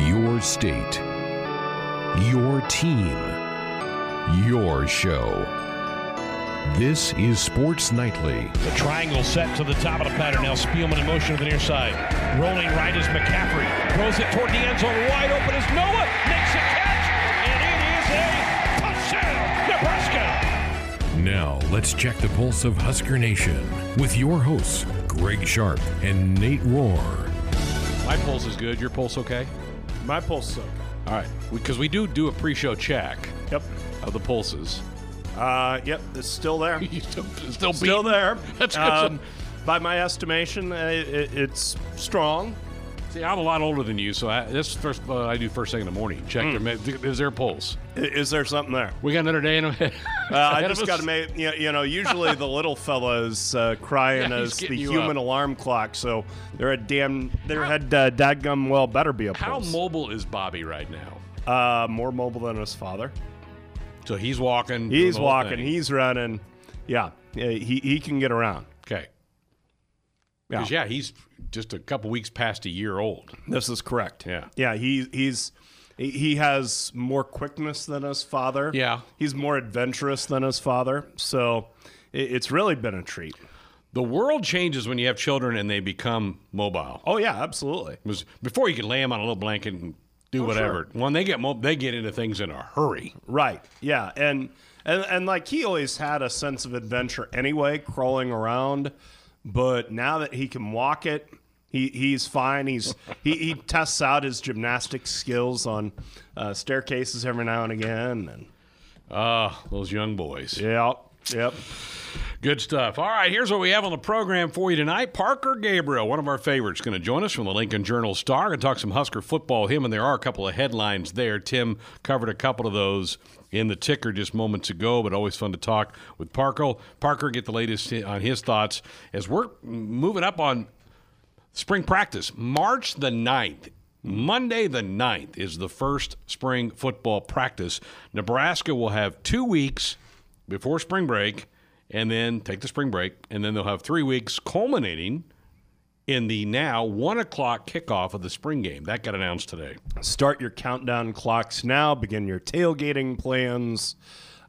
Your state. Your team. Your show. This is Sports Nightly. The triangle set to the top of the pattern. Now Spielman in motion to the near side. Rolling right is McCaffrey. Throws it toward the end zone. Wide open is Noa. Makes a catch. And it is a touchdown, Nebraska. Now, let's check the pulse of Husker Nation with your hosts, Greg Sharp and Nate Rohr. My pulse is good. Your pulse okay? My pulse okay. All right, because we do do a pre-show check Yep. of the pulses. Uh, yep, it's still there. You still, still, still beating? there. That's good. Um, by my estimation, uh, it, it's strong. See, I'm a lot older than you, so I, this first uh, I do first thing in the morning. Check Hmm. their is their pulse. Is there something there? We got another day in. Uh, I just got to make you know, you know. Usually the little fella is uh, crying Yeah, as the human up. alarm clock, so they're a damn. Their head uh, dadgum well better be a How pulse. mobile is Bobby right now? uh, more mobile than his father. So he's walking. He's walking. thing. He's running. Yeah, yeah, he he can get around. Okay. Yeah. Because yeah, he's just a couple weeks past a year old. This is correct. Yeah. Yeah, he he's he- has more quickness than his father. Yeah. He's more adventurous than his father. So it, it's really been a treat. The world changes when you have children and they become mobile. Oh yeah, absolutely. Was before you could lay them on a little blanket and do Oh, whatever. When they get mo- they get into things in a hurry. Right. Yeah. And and and like he always had a sense of adventure anyway, crawling around. But now that he can walk it, he, he's fine. He's he, he tests out his gymnastic skills on uh, staircases every now and again. And Ah, those young boys. yeah, yep. Good stuff. All right, here's what we have on the program for you tonight. Parker Gabriel, one of our favorites, going to join us from the Lincoln Journal Star and talk some Husker football. Him and there are a couple of headlines there. Tim covered a couple of those in the ticker just moments ago, but always fun to talk with Parker. Parker, get the latest on his thoughts as we're moving up on spring practice. March the 9th. Monday the 9th is the first spring football practice. Nebraska will have two weeks before spring break and then take the spring break, and then they'll have three weeks culminating in the now one o'clock kickoff of the spring game. That got announced today. Start your countdown clocks now. Begin your tailgating plans.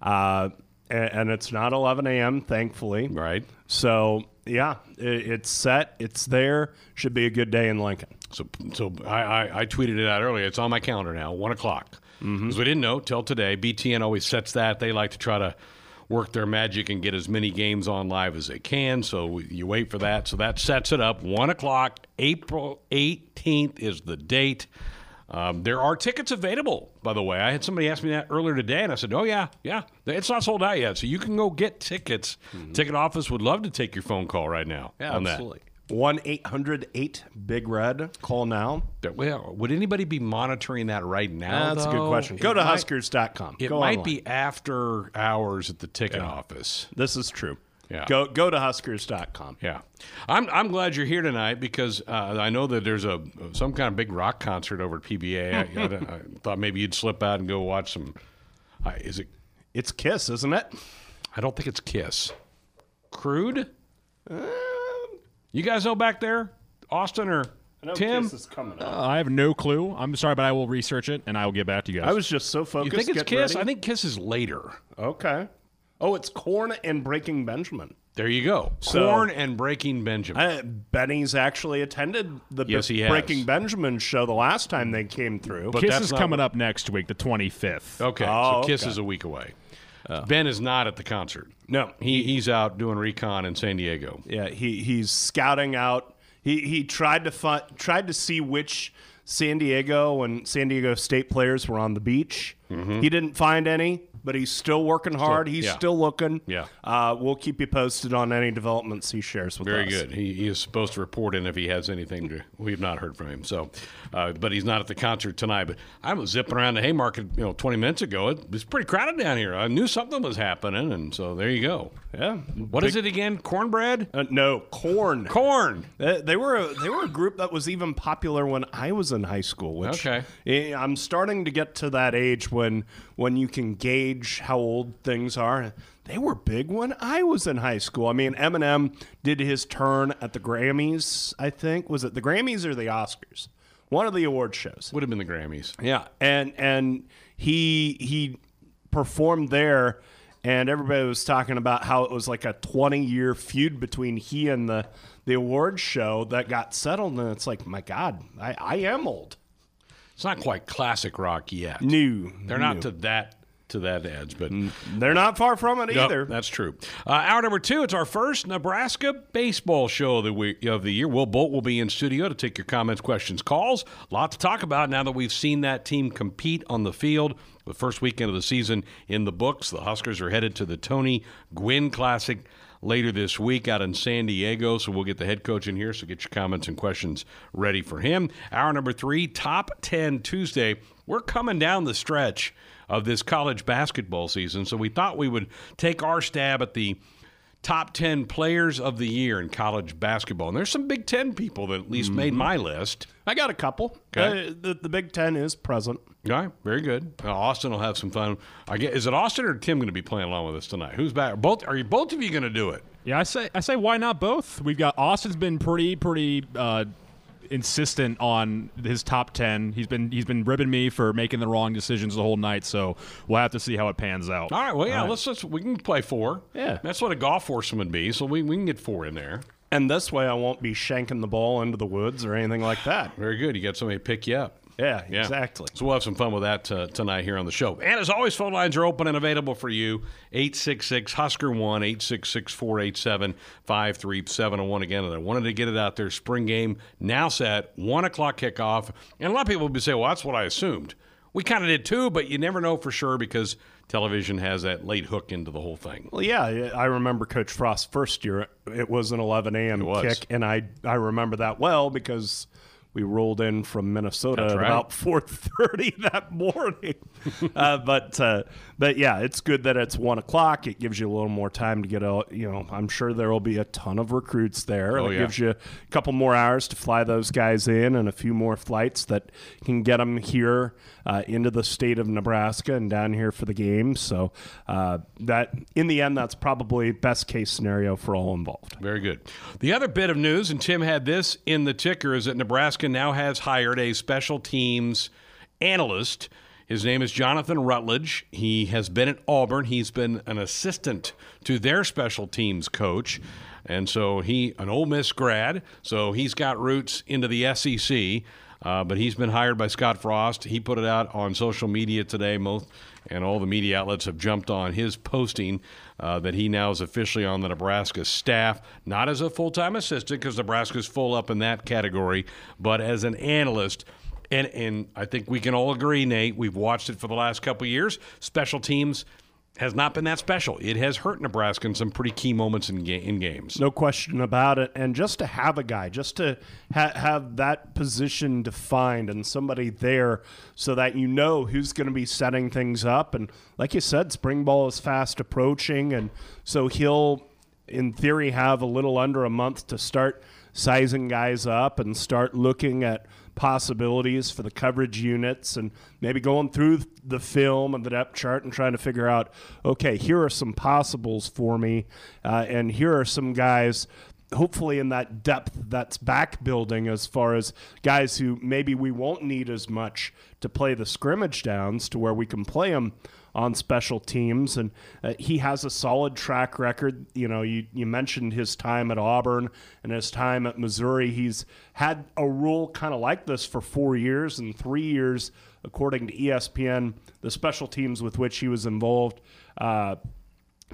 Uh, and, and it's not 11 a.m., thankfully. Right. So, yeah, it, it's set. It's there. Should be a good day in Lincoln. So, so I, I, I tweeted it out earlier. It's on my calendar now, one o'clock. Because we didn't know till today. BTN always sets that. They like to try to work their magic and get as many games on live as they can. So you wait for that. So that sets it up. One o'clock, April 18th is the date. Um, there are tickets available, by the way. I had somebody ask me that earlier today, and I said, "Oh yeah, yeah, it's not sold out yet, so you can go get tickets." Ticket office would love to take your phone call right now on that. 1 800 8 Big Red. Call now. Well, would anybody be monitoring that right now? That's a good though? question. It Go to might- Huskers.com. It Go might online. be after hours at the ticket office. This is true. Yeah. Go go to Huskers.com. Yeah, I'm I'm glad you're here tonight because uh, I know that there's a some kind of big rock concert over at PBA. I, I- I thought maybe you'd slip out and go watch some. Uh, is it? It's Kiss, isn't it? I don't think it's Kiss. Crude. You guys know back there, Austin or Tim? Kiss is coming up. I have no clue. I'm sorry, but I will research it and I will get back to you guys. I was just so focused. You focused. think it's Kiss? ready. I think Kiss is later. Okay. Oh, it's Korn and Breaking Benjamin. There you go. So- Korn and Breaking Benjamin. Uh, Benny's actually attended the Yes, he has. Breaking Benjamin show the last time they came through. But Kiss is coming what- up next week, the 25th. Okay, Oh, so Kiss okay. is a week away. Ben is not at the concert. no, He he's out doing recon in San Diego. Yeah, he he's scouting out. He he tried to find, tried to see which San Diego and San Diego State players were on the beach. Mm-hmm. He didn't find any, but he's still working hard. he's yeah. still looking. Yeah. uh, we'll keep you posted on any developments he shares with Very us. good. He, he is supposed to report in if he has anything to. We've not heard from him. So, uh, but he's not at the concert tonight. But I was zipping around the Haymarket, you know, 20 minutes ago. It was pretty crowded down here. I knew something was happening, and so there you go. Yeah. What is it again? Cornbread? Uh, no, Korn. Korn. They, they were a, they were a group that was even popular when I was in high school. Which Okay. I'm starting to get to that age when when you can gauge how old things are. They were big when I was in high school. I mean, Eminem did his turn at the Grammys. I think was it the Grammys or the Oscars? one of the award shows. Would have been the Grammys. Yeah, and and he he performed there, and everybody was talking about how it was like a 20 year feud between he and the the award show that got settled, and it's like, my God, I, I am old. It's not quite classic rock yet. New, They're not to that to that edge, but They're not far from it Yep, either. that's true. Uh, hour number two, it's our first Nebraska baseball show of the, week, of the year. Will Bolt will be in studio to take your comments, questions, calls. A lot to talk about now that we've seen that team compete on the field. The first weekend of the season in the books. The Huskers are headed to the Tony Gwynn Classic later this week out in San Diego. So we'll get the head coach in here. So get your comments and questions ready for him. Hour number three, top 10 Tuesday. We're coming down the stretch of this college basketball season. So we thought we would take our stab at the top 10 players of the year in college basketball. And there's some Big Ten people that at least made my list. I got a couple. Okay. Uh, the, the Big Ten is present. All right, very good. Uh, Austin will have some fun. I get, is it Austin or Tim going to be playing along with us tonight? Who's back? Both are you both of you going to do it? Yeah, I say I say why not both? We've got Austin's been pretty pretty uh, insistent on his top ten. He's been he's been ribbing me for making the wrong decisions the whole night. So we'll have to see how it pans out. All right, well, yeah, let's, let's we can play four. Yeah. that's what a golf foursome would be. So we, we can get four in there. And this way, I won't be shanking the ball into the woods or anything like that. Very good. You got somebody to pick you up. Yeah, Yeah. exactly. So we'll have some fun with that uh, tonight here on the show. And as always, phone lines are open and available for you. 866 Husker 1 866 487 5371. Again, and I wanted to get it out there. Spring game now set, 1 o'clock kickoff. And a lot of people would say, well, that's what I assumed. We kind of did too, but you never know for sure because television has that late hook into the whole thing. Well, yeah, I remember Coach Frost's first year. It was an 11 a.m. kick, and I I remember that well because we rolled in from Minnesota right. about 4:30 that morning. uh, but uh, but yeah, it's good that it's one o'clock. It gives you a little more time to get out. You know, I'm sure there will be a ton of recruits there. Oh, it yeah. gives you a couple more hours to fly those guys in, and a few more flights that can get them here uh, into the state of Nebraska and down here for the game. So uh, that in the end, that's probably best case scenario for all involved. Very good. The other bit of news, and Tim had this in the ticker, is that Nebraska now has hired a special teams analyst. His name is Jonathan Rutledge. He has been at Auburn. He's been an assistant to their special teams coach. And so he, an Ole Miss grad, so he's got roots into the SEC. Uh, but he's been hired by Scott Frost. He put it out on social media today. Most and all the media outlets have jumped on his posting uh, that he now is officially on the Nebraska staff, not as a full time assistant because Nebraska's full up in that category, but as an analyst. And and I think we can all agree, Nate. We've watched it for the last couple years. Special teams has not been that special. It has hurt Nebraska in some pretty key moments in, ga- in games. No question about it. And just to have a guy, just to ha- have that position defined and somebody there so that you know who's going to be setting things up. And like you said, spring ball is fast approaching. And so he'll, in theory, have a little under a month to start sizing guys up and start looking at possibilities for the coverage units and maybe going through the film and the depth chart and trying to figure out okay here are some possibles for me uh, and here are some guys hopefully in that depth that's back building as far as guys who maybe we won't need as much to play the scrimmage downs to where we can play them on special teams and uh, he has a solid track record you know you, you mentioned his time at auburn and his time at missouri he's had a rule kind of like this for four years and three years according to espn the special teams with which he was involved uh,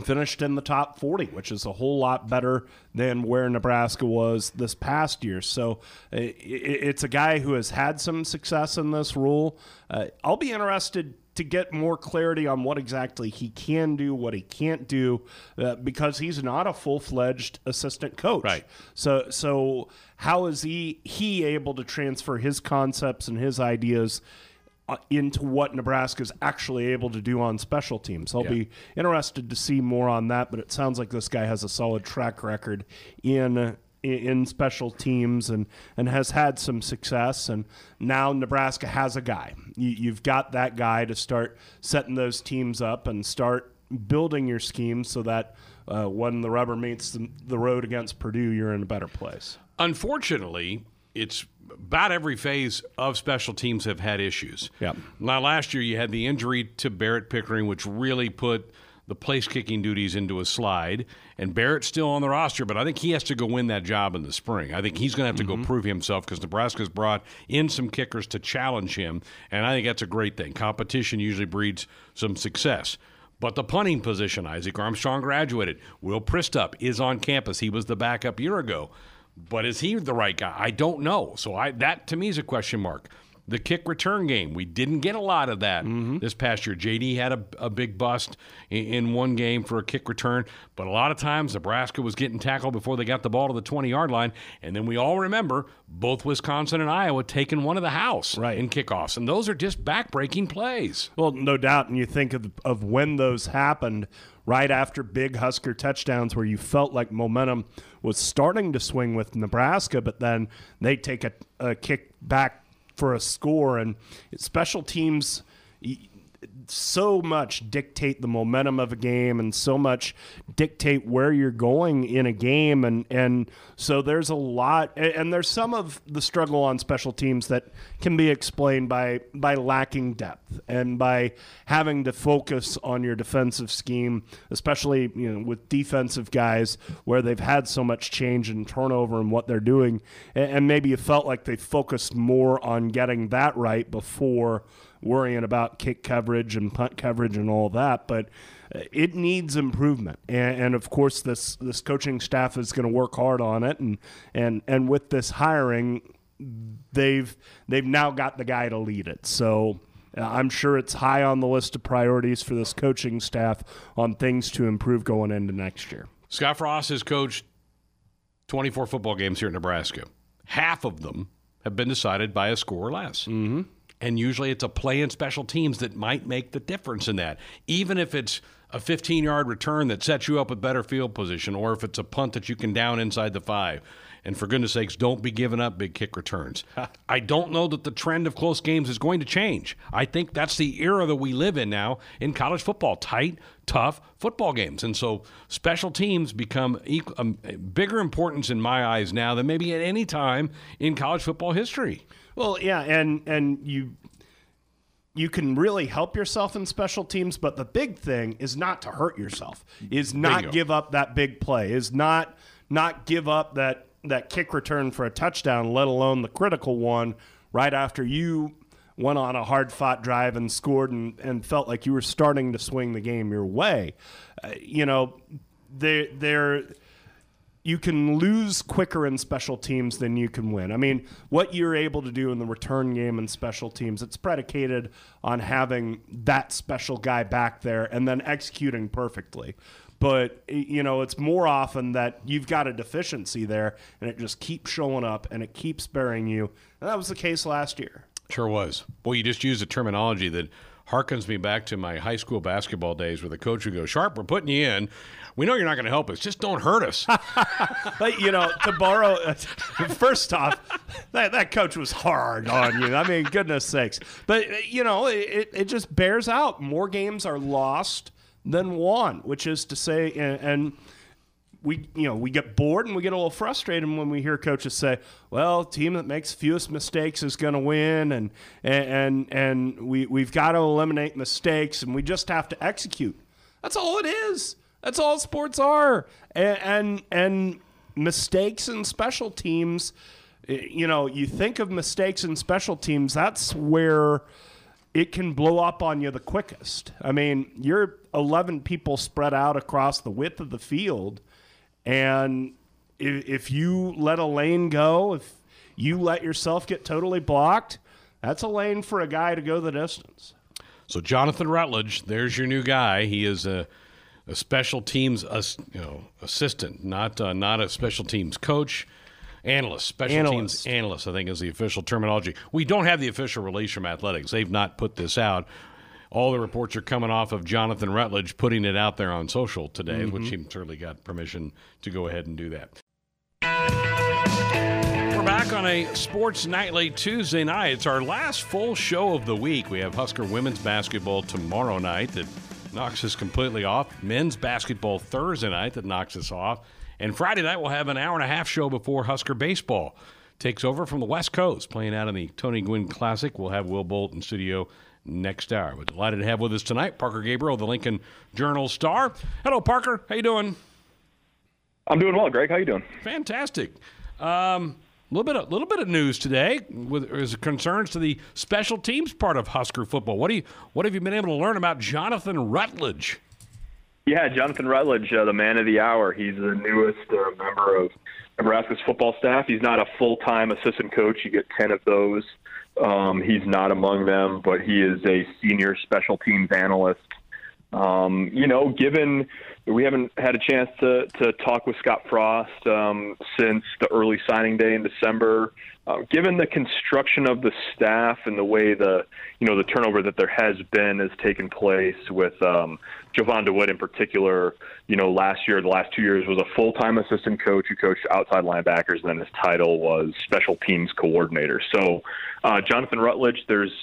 finished in the top 40, which is a whole lot better than where Nebraska was this past year. So uh, it's a guy who has had some success in this role. Uh, I'll be interested to get more clarity on what exactly he can do, what he can't do, uh, because he's not a full-fledged assistant coach. Right. So, so how is he he able to transfer his concepts and his ideas? uh, into what Nebraska's actually able to do on special teams. I'll be interested to see more on that, but it sounds like this guy has a solid track record in in special teams and and has had some success and now Nebraska has a guy. You, you've got that guy to start setting those teams up and start building your scheme so that uh, when the rubber meets the, the road against Purdue, you're in a better place. Unfortunately, it's about every phase of special teams have had issues. Yeah. Now, last year you had the injury to Barrett Pickering, which really put the place kicking duties into a slide. And Barrett's still on the roster, but I think he has to go win that job in the spring. I think he's going to have to go mm-hmm. prove himself because Nebraska's brought in some kickers to challenge him, and I think that's a great thing. Competition usually breeds some success. But the punting position, Isaac Armstrong graduated. Will Przystup is on campus. He was the backup year ago. But is he the right guy? I don't know. So I that to me is a question mark. The kick return game, we didn't get a lot of that mm-hmm. this past year. JD had a, a big bust in, in one game for a kick return, but a lot of times Nebraska was getting tackled before they got the ball to the 20 yard line. And then we all remember both Wisconsin and Iowa taking one of the house Right. in kickoffs. And those are just backbreaking plays. Well, no doubt. And you think of, of when those happened right after big Husker touchdowns where you felt like momentum was starting to swing with Nebraska, but then they take a, a kick back for a score. And special teams so much dictate the momentum of a game and so much dictate where you're going in a game. And and so there's a lot and there's some of the struggle on special teams that can be explained by by lacking depth and by having to focus on your defensive scheme especially you know with defensive guys where they've had so much change and turnover and what they're doing. And, and maybe you felt like they focused more on getting that right before worrying about kick coverage and punt coverage and all that, but uh, it needs improvement. And, and of course, this this coaching staff is going to work hard on it. And and and with this hiring, they've they've now got the guy to lead it. So. uh, I'm sure it's high on the list of priorities for this coaching staff on things to improve going into next year. Scott Frost has coached 24 football games here in Nebraska. Half of them have been decided by a score or less. Mm-hmm. And usually it's a play in special teams that might make the difference in that. Even if it's a 15 yard return that sets you up with better field position, or if it's a punt that you can down inside the five. And for goodness sakes, don't be giving up big kick returns. I don't know that the trend of close games is going to change. I think that's the era that we live in now in college football tight, tough football games. And so special teams become equal, um, bigger importance in my eyes now than maybe at any time in college football history. Well, yeah, and and you you can really help yourself in special teams, but the big thing is not to hurt yourself. Is not Bingo. give up that big play. Is not not give up that that kick return for a touchdown, let alone the critical one right after you went on a hard fought drive and scored and, and felt like you were starting to swing the game your way. Uh, you know, they they're you can lose quicker in special teams than you can win. I mean, what you're able to do in the return game and special teams, it's predicated on having that special guy back there and then executing perfectly. But you know, it's more often that you've got a deficiency there and it just keeps showing up and it keeps burying you. And that was the case last year. Sure was. Well, you just used a terminology that harkens me back to my high school basketball days where the coach would go, Sharp, we're putting you in. We know you're not going to help us. Just don't hurt us. But you know, to borrow, first off, that, that coach was hard on you. I mean, goodness sakes. But you know, it, it just bears out. More games are lost than won, which is to say, and, and we you know we get bored and we get a little frustrated when we hear coaches say, "Well, team that makes fewest mistakes is going to win," and and and we we've got to eliminate mistakes and we just have to execute. That's all it is. That's all sports are. And and, and mistakes in special teams. eh, You know, you think of mistakes in special teams. That's where it can blow up on you the quickest. I mean, you're 11 people spread out across the width of the field, and if, if you let a lane go, if you let yourself get totally blocked, that's a lane for a guy to go the distance. So Jonathan Rutledge, there's your new guy. He is a, a special teams ass- you know assistant, not uh, not a special teams coach. Analyst, special Analyst. teams analyst, I think is the official terminology. We don't have the official release from athletics. They've not put this out. All the reports are coming off of Jonathan Rutledge putting it out there on social today, mm-hmm. which he certainly got permission to go ahead and do that. We're back on a Sports Nightly Tuesday night. It's our last full show of the week. We have Husker women's basketball tomorrow night that knocks us completely off. Men's basketball Thursday night that knocks us off. And Friday night we'll have an hour and a half show before Husker baseball takes over from the West Coast, playing out in the Tony Gwynn Classic. We'll have Will Bolt in studio next hour. We're delighted to have with us tonight Parker Gabriel, the Lincoln Journal Star. Hello, Parker. How you doing? I'm doing well, Greg. How you doing? Fantastic. Um, a little bit, a little bit of news today with as concerns to the special teams part of Husker football. What do you, what have you been able to learn about Jonathan Rutledge? Yeah, Jonathan Rutledge, uh, the man of the hour. He's the newest uh, member of Nebraska's football staff. He's not a full-time assistant coach. You get ten of those. Um, he's not among them, but he is a senior special teams analyst. Um, you know, given we haven't had a chance to, to talk with Scott Frost um, since the early signing day in December. Uh, given the construction of the staff and the way the you know the turnover that there has been has taken place with um, Jovan DeWitt in particular, you know last year, the last two years was a full time assistant coach who coached outside linebackers, and then his title was special teams coordinator. So uh, Jonathan Rutledge, there's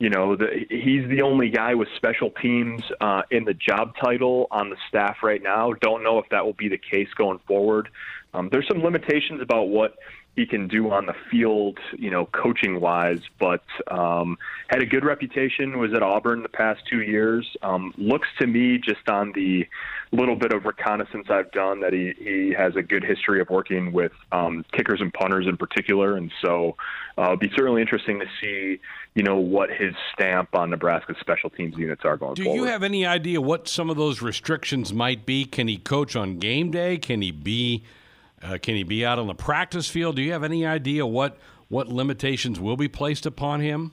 you know, the, he's the only guy with special teams uh, in the job title on the staff right now. Don't know if that will be the case going forward. Um, there's some limitations about what he can do on the field, you know, coaching wise, but um, had a good reputation, was at Auburn the past two years. Um, looks to me, just on the little bit of reconnaissance I've done, that he, he has a good history of working with um, kickers and punters in particular. And so uh, it'll be certainly interesting to see, you know, what his stamp on Nebraska's special teams units are going Do forward. Do you have any idea what some of those restrictions might be? Can he coach on game day? Can he be uh, can he be out on the practice field? Do you have any idea what what limitations will be placed upon him?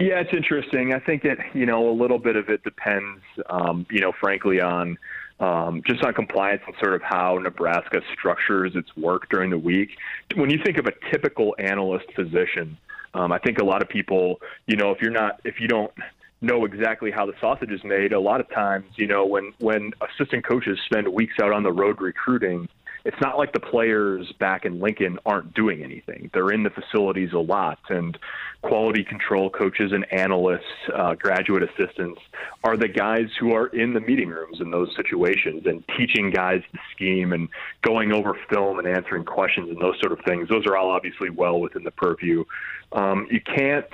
Yeah, it's interesting. I think that you know, a little bit of it depends, um, you know, frankly, on um, just on compliance and sort of how Nebraska structures its work during the week. When you think of a typical analyst position, um, I think a lot of people, you know, if you're not, if you don't know exactly how the sausage is made, a lot of times, you know, when when assistant coaches spend weeks out on the road recruiting, it's not like the players back in Lincoln aren't doing anything. They're in the facilities a lot, and quality control coaches and analysts, uh, graduate assistants are the guys who are in the meeting rooms in those situations and teaching guys the scheme and going over film and answering questions and those sort of things. Those are all obviously well within the purview. Um, you can't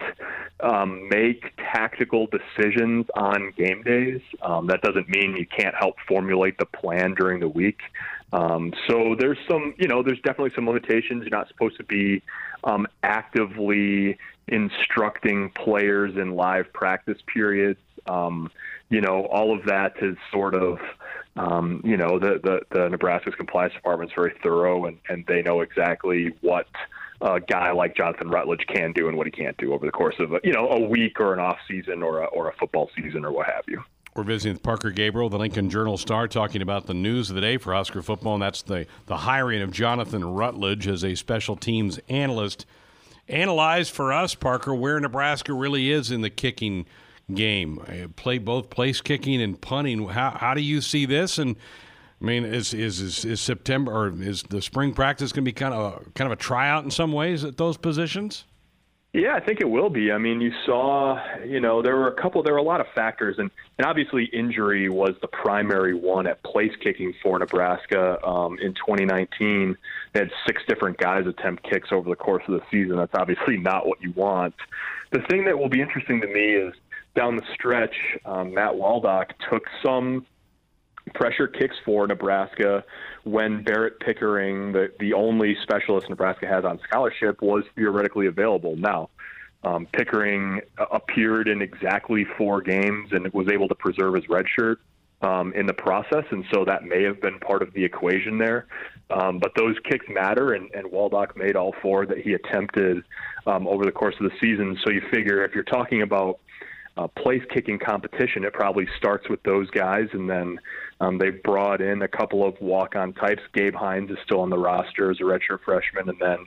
um, make tactical decisions on game days. Um, that doesn't mean you can't help formulate the plan during the week. Um, so there's some, you know, there's definitely some limitations. You're not supposed to be um, actively instructing players in live practice periods. Um, you know, all of that is sort of, um, you know, the, the, the Nebraska's compliance department is very thorough and, and they know exactly what a guy like Jonathan Rutledge can do and what he can't do over the course of, a, you know, a week or an off season or a, or a football season or what have you. We're visiting with Parker Gabriel, the Lincoln Journal Star, talking about the news of the day for Husker football, and that's the, the hiring of Jonathan Rutledge as a special teams analyst. Analyze for us, Parker, where Nebraska really is in the kicking game. Uh, play both place kicking and punting. How, how do you see this? And I mean, is, is is is September or is the spring practice going to be kind of a, kind of a tryout in some ways at those positions? Yeah, I think it will be. I mean, you saw, you know, there were a couple, there were a lot of factors, and, and obviously injury was the primary one at place kicking for Nebraska um, in 2019. They had six different guys attempt kicks over the course of the season. That's obviously not what you want. The thing that will be interesting to me is down the stretch, um, Matt Waldock took some pressure kicks for Nebraska when Barrett Pickering, the, the only specialist Nebraska has on scholarship, was theoretically available. Now, um, Pickering appeared in exactly four games and was able to preserve his red shirt um, in the process, and so that may have been part of the equation there. Um, but those kicks matter, and, and Waldock made all four that he attempted um, over the course of the season. So you figure if you're talking about uh, place kicking competition, it probably starts with those guys, and then um, they've brought in a couple of walk-on types. Gabe Heins is still on the roster as a redshirt freshman, and then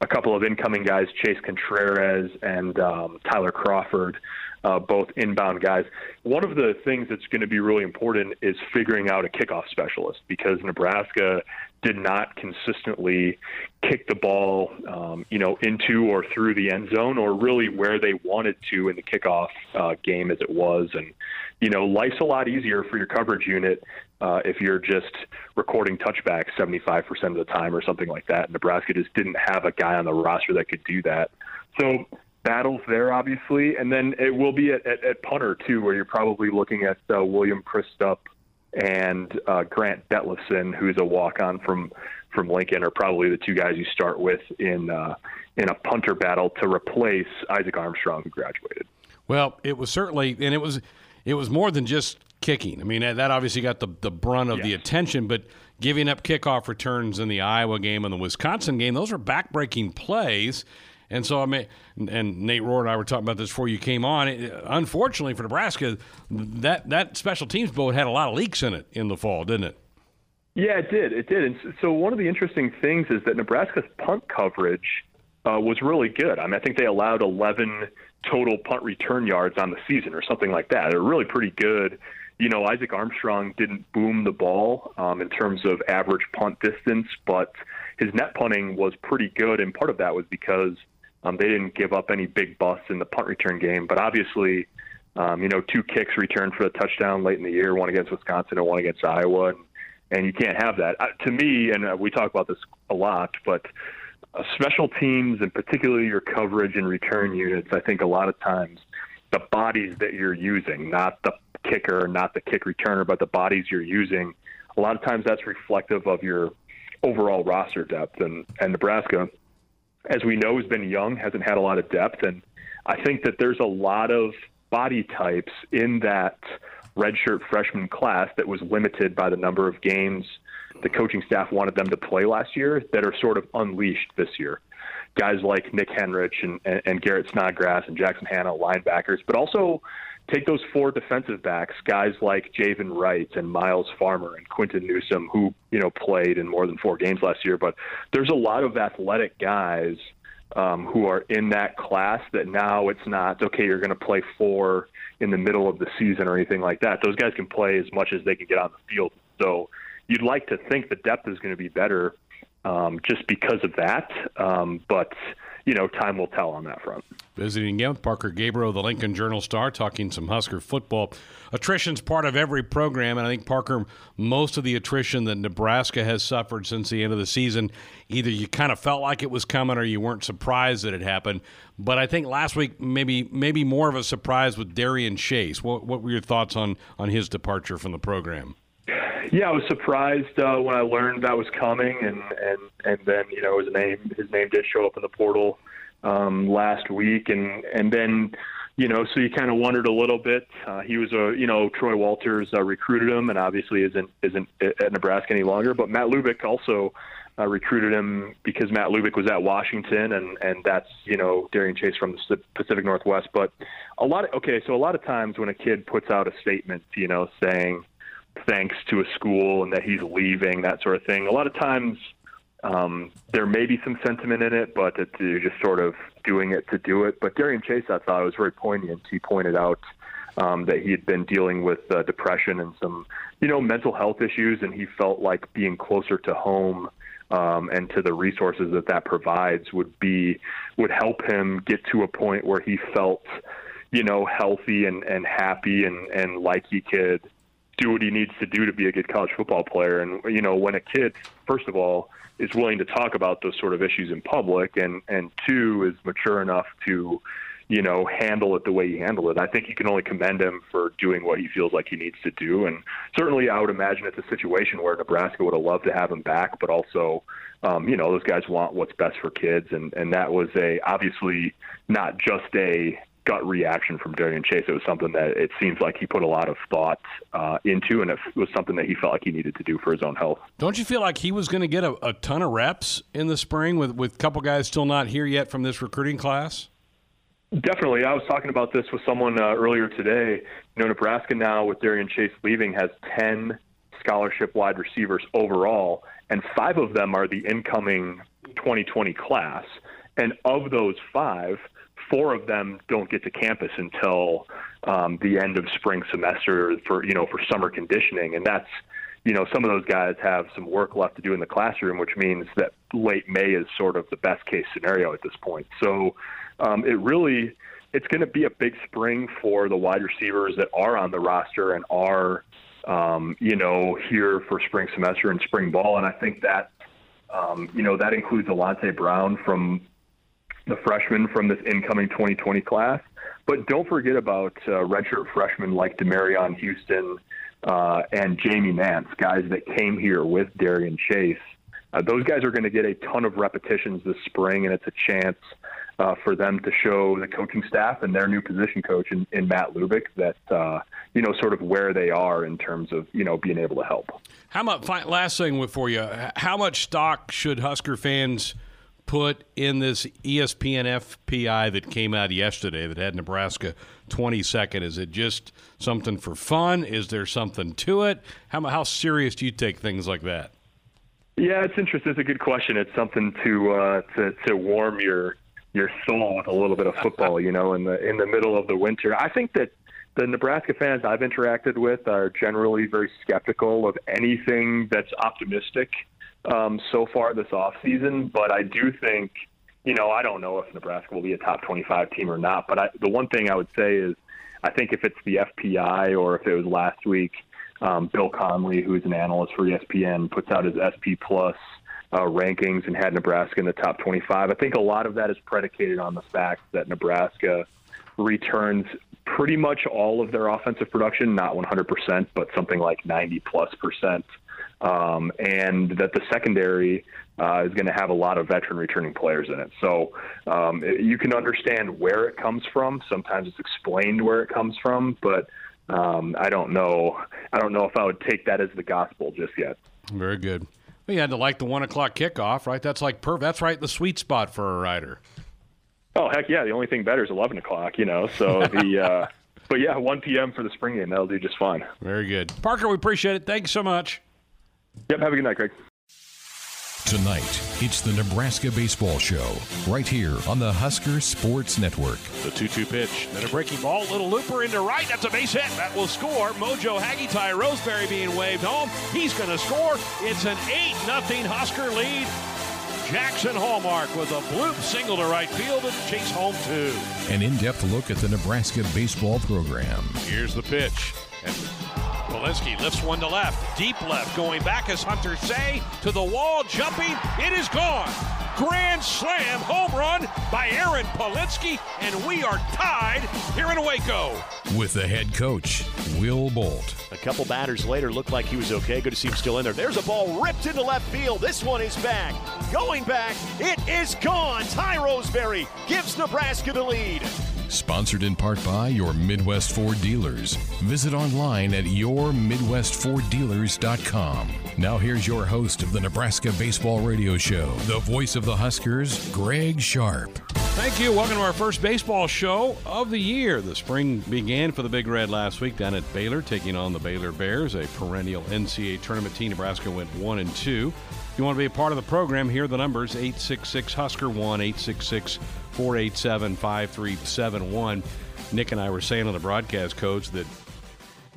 a couple of incoming guys, Chase Contreraz and um, Tyler Crawford, uh, both inbound guys. One of the things that's going to be really important is figuring out a kickoff specialist because Nebraska did not consistently kick the ball, um, you know, into or through the end zone, or really where they wanted to in the kickoff uh, game as it was. And you know, life's a lot easier for your coverage unit uh, if you're just recording touchbacks 75% of the time or something like that. Nebraska just didn't have a guy on the roster that could do that. So battles there, obviously, and then it will be at, at, at punter too, where you're probably looking at uh, William Przystup and uh, Grant Detlefsen, who's a walk-on from from Lincoln, are probably the two guys you start with in uh, in a punter battle to replace Isaac Armstrong, who graduated. Well, it was certainly, and it was it was more than just kicking. I mean, that obviously got the the brunt of the attention, but giving up kickoff returns in the Iowa game and the Wisconsin game, those are backbreaking plays. And so I mean, and Nate Rohr and I were talking about this before you came on. It, unfortunately for Nebraska, that that special teams boat had a lot of leaks in it in the fall, didn't it? Yeah, it did. It did. And so one of the interesting things is that Nebraska's punt coverage uh, was really good. I mean, I think they allowed 11 total punt return yards on the season or something like that. They're really pretty good. You know, Isaac Armstrong didn't boom the ball um, in terms of average punt distance, but his net punting was pretty good, and part of that was because um, they didn't give up any big busts in the punt return game, but obviously, um, you know, two kicks returned for a touchdown late in the year, one against Wisconsin and one against Iowa, and, and you can't have that. Uh, to me, and uh, we talk about this a lot, but uh, special teams and particularly your coverage and return units, I think a lot of times the bodies that you're using, not the kicker, not the kick returner, but the bodies you're using, a lot of times that's reflective of your overall roster depth. And, and Nebraska as we know, has been young, hasn't had a lot of depth. And I think that there's a lot of body types in that redshirt freshman class that was limited by the number of games the coaching staff wanted them to play last year that are sort of unleashed this year. Guys like Nick Henrich and, and, and Garrett Snodgrass and Jackson Hanna, linebackers, but also take those four defensive backs, guys like Javin Wright and Myles Farmer and Quinton Newsome, who you know played in more than four games last year. But there's a lot of athletic guys um, who are in that class that now it's not okay. You're going to play four in the middle of the season or anything like that. Those guys can play as much as they can get on the field. So you'd like to think the depth is going to be better um, just because of that. Um, but you know, time will tell on that front. Visiting again with Parker Gabriel, the Lincoln Journal Star, talking some Husker football. Attrition's part of every program, and I think Parker, most of the attrition that Nebraska has suffered since the end of the season, either you kind of felt like it was coming or you weren't surprised that it happened. But I think last week maybe maybe more of a surprise with Darian Chase. What, what were your thoughts on on his departure from the program? Yeah, I was surprised uh, when I learned that was coming, and and and then you know his name his name did show up in the portal um, last week, and and then you know so you kind of wondered a little bit. Uh, he was a you know Troy Walters uh, recruited him, and obviously isn't isn't at Nebraska any longer. But Matt Lubick also uh, recruited him because Matt Lubick was at Washington, and and that's you know Darian Chase from the Pacific Northwest. But a lot of okay, so a lot of times when a kid puts out a statement, you know, saying thanks to a school and that he's leaving, that sort of thing. A lot of times um, there may be some sentiment in it, but it's just sort of doing it to do it. But Darian Chase, I thought was very poignant. He pointed out um, that he had been dealing with uh, depression and some, you know, mental health issues, and he felt like being closer to home um, and to the resources that that provides would be would help him get to a point where he felt, you know, healthy and and happy and and like he could do what he needs to do to be a good college football player. And you know, when a kid, first of all, is willing to talk about those sort of issues in public, and and two is mature enough to, you know, handle it the way he handled it. I think you can only commend him for doing what he feels like he needs to do. And certainly, I would imagine it's a situation where Nebraska would have loved to have him back, but also. Um, you know, those guys want what's best for kids, and, and that was a obviously not just a gut reaction from Darian Chase. It was something that it seems like he put a lot of thought uh, into, and it was something that he felt like he needed to do for his own health. Don't you feel like he was going to get a, a, ton of reps in the spring with with a couple guys still not here yet from this recruiting class? Definitely. I was talking about this with someone uh, earlier today. You know, Nebraska now with Darian Chase leaving has ten scholarship wide receivers overall, and five of them are the incoming 2020 class. And of those five, four of them don't get to campus until um, the end of spring semester for you know for summer conditioning, and that's you know some of those guys have some work left to do in the classroom, which means that late May is sort of the best case scenario at this point. So um, it really it's going to be a big spring for the wide receivers that are on the roster and are um, you know, here for spring semester and spring ball. And I think that, um, you know, that includes Alante Brown from the freshmen from this incoming 2020 class. But don't forget about uh, redshirt freshmen like Demariyon Houston uh, and Jamie Nance, guys that came here with Darian Chase. Uh, those guys are going to get a ton of repetitions this spring, and it's a chance uh, for them to show the coaching staff and their new position coach in, in Matt Lubick that uh, you know sort of where they are in terms of you know being able to help. How much? Last thing for you, how much stock should Husker fans put in this ESPN FPI that came out yesterday that had Nebraska 22nd? Is it just something for fun? Is there something to it? How how serious do you take things like that? Yeah, it's interesting. It's a good question. It's something to uh, to to warm your your soul with a little bit of football, you know, in the in the middle of the winter. I think that the Nebraska fans I've interacted with are generally very skeptical of anything that's optimistic um, so far this off season. But I do think, you know, I don't know if Nebraska will be a top 25 team or not. But I, the one thing I would say is, I think if it's the FPI or if it was last week, um, Bill Connelly, who's an analyst for ESPN, puts out his SP Plus uh, rankings and had Nebraska in the top 25. I think a lot of that is predicated on the fact that Nebraska returns pretty much all of their offensive production, not 100%, but something like 90 plus percent. Um, and that the secondary uh, is going to have a lot of veteran returning players in it. So um, you can understand where it comes from. Sometimes it's explained where it comes from, but um, I don't know. I don't know if I would take that as the gospel just yet. Very good. We had to like the one o'clock kickoff, right? That's like perfect. That's right, the sweet spot for a rider. Oh heck yeah! The only thing better is eleven o'clock, you know. So the, uh, but yeah, one p.m. for the spring game that'll do just fine. Very good, Parker. We appreciate it. Thanks so much. Yep. Have a good night, Craig. Tonight, it's the Nebraska Baseball Show, right here on the Husker Sports Network. The 2 2 pitch. Then a breaking ball. Little looper into right. That's a base hit. That will score. Mojo Haggai-Tai Roseberry being waved home. He's going to score. It's an 8 0 Husker lead. Jaxon Hallmark with a bloop single to right field and chase home two. An in depth look at the Nebraska baseball program. Here's the pitch. And Palensky lifts one to left. Deep left. Going back as Hunter say to the wall. Jumping. It is gone. Grand slam home run by Aaron Palensky. And we are tied here in Waco. With the head coach, Will Bolt. A couple batters later looked like he was okay. Good to see him still in there. There's a ball ripped into left field. This one is back. Going back. It is gone. Ty Roseberry gives Nebraska the lead. Sponsored in part by your Midwest Ford dealers. Visit online at yourmidwestforddealers.com. Now here's your host of the Nebraska Baseball Radio Show, the voice of the Huskers, Greg Sharp. Thank you. Welcome to our first baseball show of the year. The spring began for the Big Red last week down at Baylor, taking on the Baylor Bears, a perennial NCAA tournament team. Nebraska went one and two. You want to be a part of the program, here are the numbers 866 Husker 1 866 487 5371. Nick and I were saying on the broadcast coach that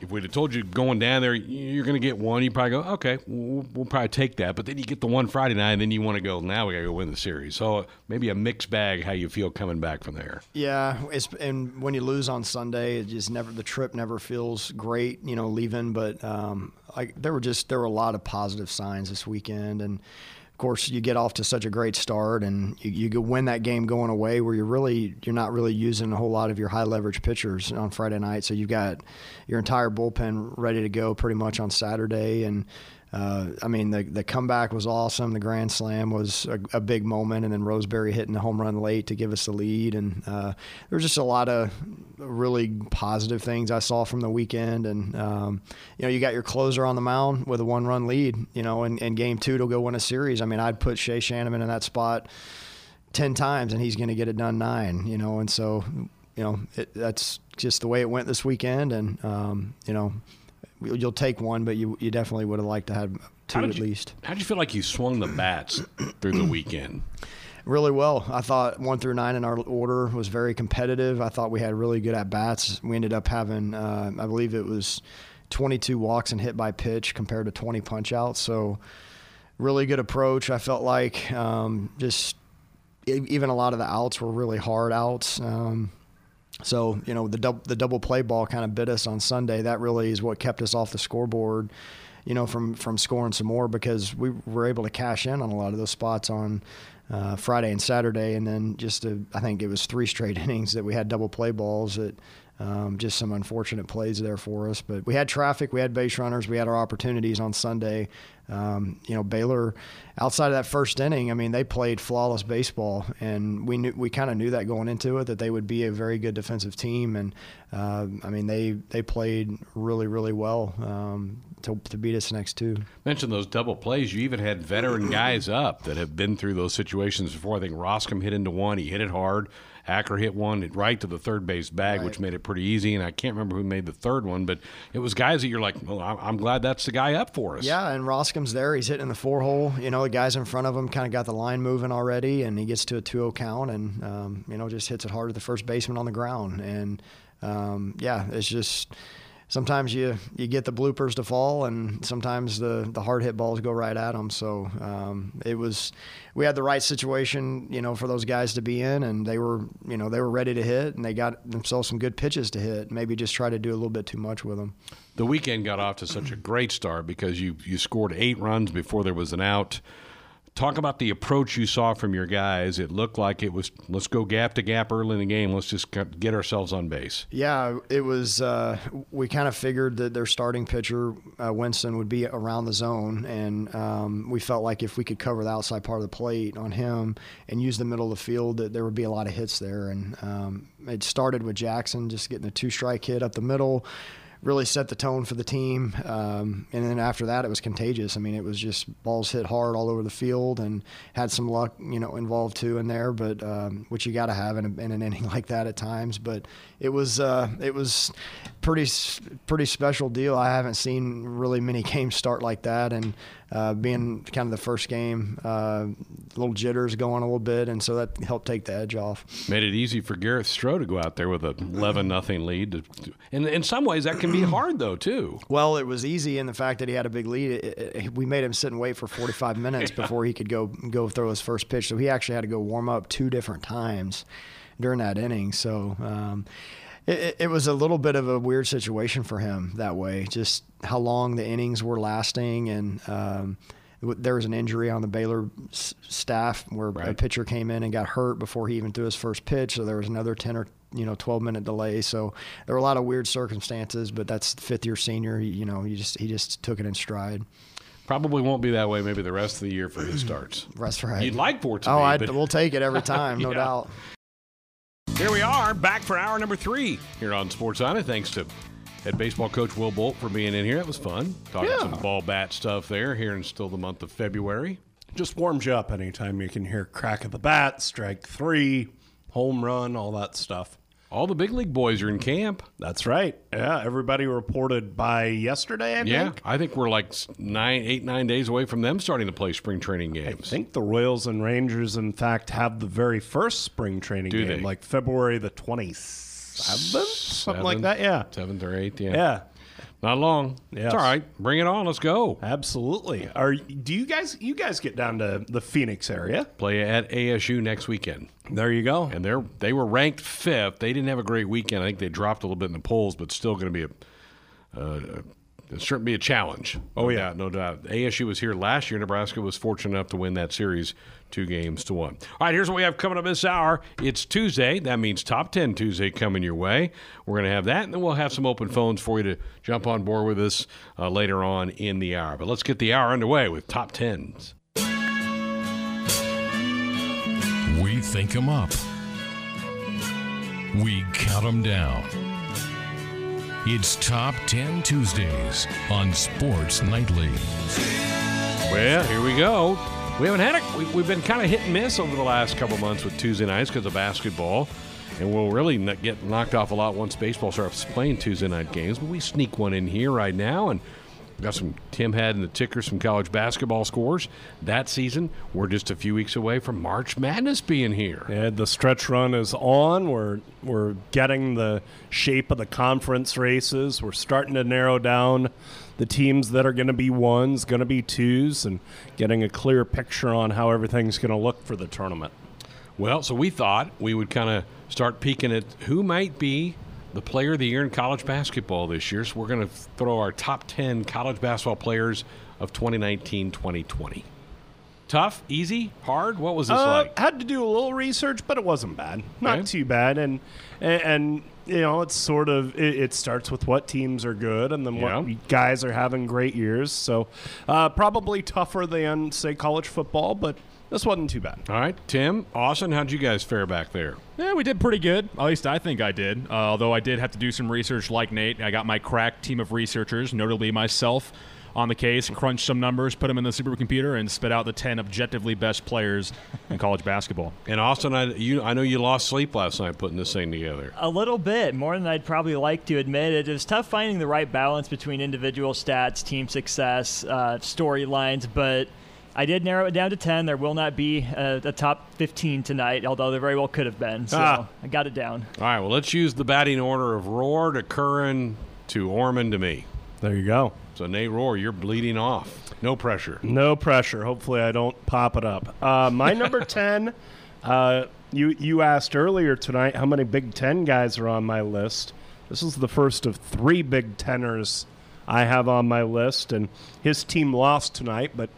if we'd have told you going down there, you're going to get one, you probably go, okay, we'll, we'll, probably take that. But then you get the one Friday night, and then you want to go, now we got to go win the series. So maybe a mixed bag how you feel coming back from there. Yeah, and when you lose on Sunday, it just never the trip never feels great, you know, leaving. But um, like there were just there were a lot of positive signs this weekend, and course, you get off to such a great start, and you, you win that game going away, where you're really you're not really using a whole lot of your high leverage pitchers on Friday night. So you've got your entire bullpen ready to go pretty much on Saturday, and uh, I mean, the the comeback was awesome. The grand slam was a, a, big moment, and then Roseberry hitting the home run late to give us the lead. And uh, there was just a lot of really positive things I saw from the weekend. And um, you know, you got your closer on the mound with a one run lead. You know, and, and game two to go win a series. I mean, I'd put Shay Schanaman in that spot ten times, and he's going to get it done nine. You know, and so you know it, that's just the way it went this weekend. And um, you know you'll take one, but you you definitely would have liked to have two at you, least. How did you feel like you swung the bats through the weekend? Really well. I thought one through nine in our order was very competitive. I thought we had really good at bats. We ended up having, uh, I believe it was 22 walks and hit by pitch compared to 20 punch outs. So, really good approach. I felt like um, just even a lot of the outs were really hard outs. Um, So you know the dub- the double play ball kind of bit us on Sunday. That really is what kept us off the scoreboard. You know, from from scoring some more because we were able to cash in on a lot of those spots on uh, Friday and Saturday, and then just I think it was three straight innings that we had double play balls that um, just some unfortunate plays there for us. But we had traffic, we had base runners, we had our opportunities on Sunday. Um, you know, Baylor, outside of that first inning, I mean, they played flawless baseball, and we knew we kind of knew that going into it that they would be a very good defensive team. And uh, I mean, they they played really really well um, to, to beat us next two. Mentioned those double plays. You even had veteran guys up that have been through those situations before. I think Roskam hit into one. He hit it hard. Acker hit one right to the third base bag, right. which made it pretty easy. And I can't remember who made the third one, but it was guys that you're like, well, I'm glad that's the guy up for us. Yeah, and Roskam's there. He's hitting the four hole. You know, the guys in front of him kind of got the line moving already, and he gets to a 2 0 count and, um, you know, just hits it hard at the first baseman on the ground. And, um, yeah, it's just sometimes you you get the bloopers to fall, and sometimes the the hard hit balls go right at them. So um, it was we had the right situation, you know, for those guys to be in, and they were you know they were ready to hit, and they got themselves some good pitches to hit. Maybe just try to do a little bit too much with them. The weekend got off to such a great start because you you scored eight runs before there was an out. Talk about the approach you saw from your guys. It looked like it was let's go gap to gap early in the game. Let's just get ourselves on base. Yeah, it was. Uh, we kind of figured that their starting pitcher uh, Winston would be around the zone, and um, we felt like if we could cover the outside part of the plate on him and use the middle of the field, that there would be a lot of hits there. And um, it started with Jaxon just getting a two strike hit up the middle really set the tone for the team. Um, and then after that, it was contagious. I mean, it was just balls hit hard all over the field and had some luck, you know, involved too in there, but um, which you got to have in, a, in, an inning like that at times. But it was uh, it was pretty pretty special deal. I haven't seen really many games start like that, and uh, being kind of the first game, uh, little jitters going a little bit, and so that helped take the edge off. Made it easy for Gareth Stroh to go out there with a 11 nothing lead. And in some ways, that can be hard though too. Well, it was easy in the fact that he had a big lead. It, it, we made him sit and wait for 45 minutes yeah. before he could go go throw his first pitch. So he actually had to go warm up two different times during that inning. So. Um, it, it, was a little bit of a weird situation for him that way. Just how long the innings were lasting, and um, there was an injury on the Baylor s- staff where right. a pitcher came in and got hurt before he even threw his first pitch. So there was another ten or you know 12 minute delay. So there were a lot of weird circumstances. But that's fifth year senior. He, you know, he just he just took it in stride. Probably won't be that way. Maybe the rest of the year for his starts. That's right. You'd like for it to oh, be. Oh, we'll take it every time, no yeah. doubt. Here we are, back for hour number three here on Sports Honor. Thanks to head baseball coach Will Bolt for being in here. That was fun talking yeah. some ball bat stuff there here in still the month of February. Just warms you up anytime you can hear crack of the bat, strike three, home run, all that stuff. All the big league boys are in camp. That's right. Yeah, everybody reported by yesterday. I yeah, think. I think we're like nine, eight, nine days away from them starting to play spring training games. I think the Royals and Rangers, in fact, have the very first spring training Do game, they? like February the twenty seventh, something like that. Yeah, seventh or eighth. Yeah. Yeah. Not long. Yes. It's all right. Bring it on. Let's go. Absolutely. Are do you guys you guys get down to the Phoenix area? Play at ASU next weekend. There you go. And they're they were ranked fifth. They didn't have a great weekend. I think they dropped a little bit in the polls, but still going to be a uh, it certainly be a challenge. Oh yeah, no doubt. ASU was here last year. Nebraska was fortunate enough to win that series two games to one. All right, here's what we have coming up this hour. It's Tuesday. That means Top 10 Tuesday coming your way. We're going to have that, and then we'll have some open phones for you to jump on board with us uh, later on in the hour. But let's get the hour underway with Top 10s. We think them up. We count them down. It's Top 10 Tuesdays on Sports Nightly. Well, here we go. We haven't had it. We, have been kind of hit and miss over the last couple months with Tuesday nights because of basketball. And we'll really get knocked off a lot once baseball starts playing Tuesday night games. But we sneak one in here right now. And got some Tim had in the ticker some college basketball scores that season. We're just a few weeks away from March Madness being here. Yeah, the stretch run is on. We're we're getting the shape of the conference races. We're starting to narrow down the teams that are going to be ones, going to be twos, and getting a clear picture on how everything's going to look for the tournament. Well, so we thought we would kind of start peeking at who might be the player of the year in college basketball this year. So we're going to throw our top 10 college basketball players of 2019 2020. Tough, easy, hard? What was this Uh, like? Had to do a little research, but it wasn't bad. Not Okay. too bad. And, and and you know, it's sort of it, it starts with what teams are good, and then Yeah. what guys are having great years. So uh, probably tougher than say college football, but this wasn't too bad. All right, Tim, Austin, how'd you guys fare back there? Yeah, we did pretty good. At least I think I did. Uh, although I did have to do some research like Nate. I got my crack team of researchers, notably myself, on the case, crunched some numbers, put them in the supercomputer, and spit out the 10 objectively best players in college basketball. And Austin, I, you, I know you lost sleep last night putting this thing together. A little bit more than I'd probably like to admit. It was tough finding the right balance between individual stats, team success, uh, storylines, but I did narrow it down to 10. There will not be a, a top 15 tonight, although there very well could have been. So Ah. I got it down. All right, well, let's use the batting order of Roar to Curran to Orman to me. There you go. So, Nate Roar, you're bleeding off. No pressure. No pressure. Hopefully, I don't pop it up. Uh, my number ten. Uh, you you asked earlier tonight how many Big Ten guys are on my list. This is the first of three Big Teners I have on my list, and his team lost tonight, but